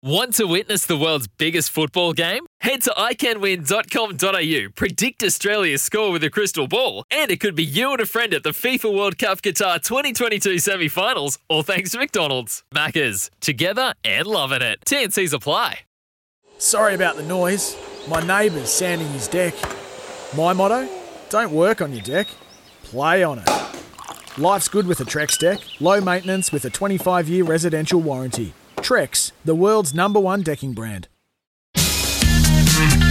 Want to witness the world's biggest football game? Head to iCanWin.com.au, predict Australia's score with a crystal ball, and it could be you and a friend at the FIFA World Cup Qatar 2022 semi finals, all thanks to McDonald's. Maccas, together and loving it. TNC's apply. Sorry about the noise. My neighbour's sanding his deck. My motto? Don't work on your deck, play on it. Life's good with a Trex deck, low maintenance with a 25 year residential warranty. Trex, the world's number one decking brand.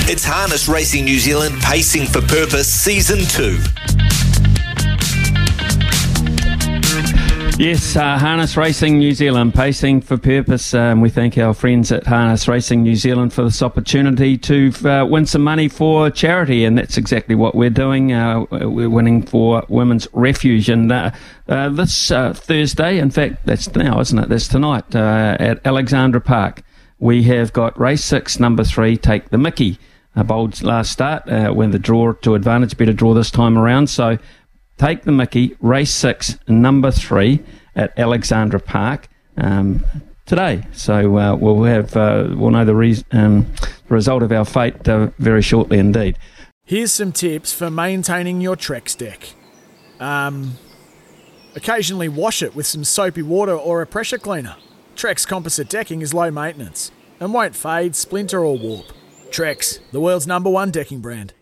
It's Harness Racing New Zealand Pacing for Purpose Season 2. Yes, uh, Harness Racing New Zealand, pacing for purpose. Um, we thank our friends at Harness Racing New Zealand for this opportunity to uh, win some money for charity, and that's exactly what we're doing. Uh, we're winning for Women's Refuge, and uh, uh, this uh, Thursday, in fact, that's now, isn't it? That's tonight at Alexandra Park. We have got race six, number three, Take the Mickey. A bold last start, when the draw to advantage, better draw this time around. So Take the Mickey, race six, number three at Alexandra Park um, today. So uh, we'll have uh, we'll know the, re- um, result of our fate uh, very shortly indeed. Here's some tips for maintaining your Trex deck. Um, occasionally wash it with some soapy water or a pressure cleaner. Trex composite decking is low maintenance and won't fade, splinter, or warp. Trex, the world's number one decking brand.